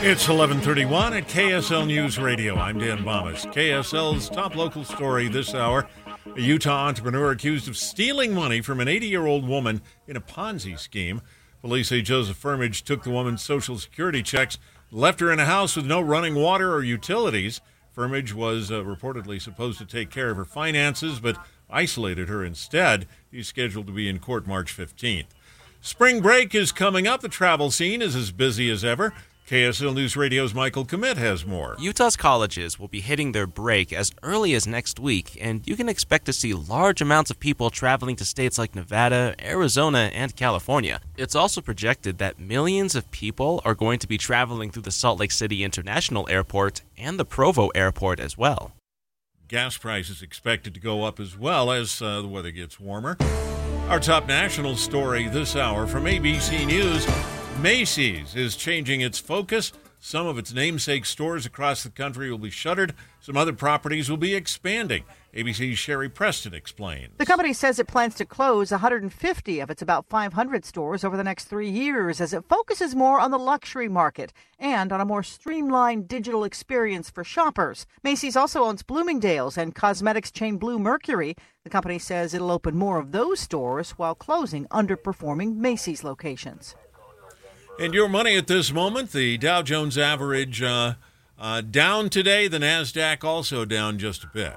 It's 1131 at KSL News Radio. I'm Dan Bammes. KSL's top local story this hour. A Utah entrepreneur accused of stealing money from an 80 year old woman in a Ponzi scheme. Police say Joseph Firmage took the woman's social security checks, left her in a house with no running water or utilities. Firmage was uh, reportedly supposed to take care of her finances, but isolated her instead. He's scheduled to be in court March 15th. Spring break is coming up. The travel scene is as busy as ever. KSL News Radio's Michael Commit has more. Utah's colleges will be hitting their break as early as next week, and you can expect to see large amounts of people traveling to states like Nevada, Arizona, and California. It's also projected that millions of people are going to be traveling through the Salt Lake City International Airport and the Provo Airport as well. Gas prices expected to go up as well as uh, the weather gets warmer. Our top national story this hour from ABC News. Macy's is changing its focus. Some of its namesake stores across the country will be shuttered. Some other properties will be expanding. ABC's Sherry Preston explains. The company says it plans to close 150 of its about 500 stores over the next three years as it focuses more on the luxury market and on a more streamlined digital experience for shoppers. Macy's also owns Bloomingdale's and cosmetics chain Bluemercury. The company says it'll open more of those stores while closing underperforming Macy's locations. And your money at this moment, the Dow Jones average uh, uh, down today, the NASDAQ also down just a bit.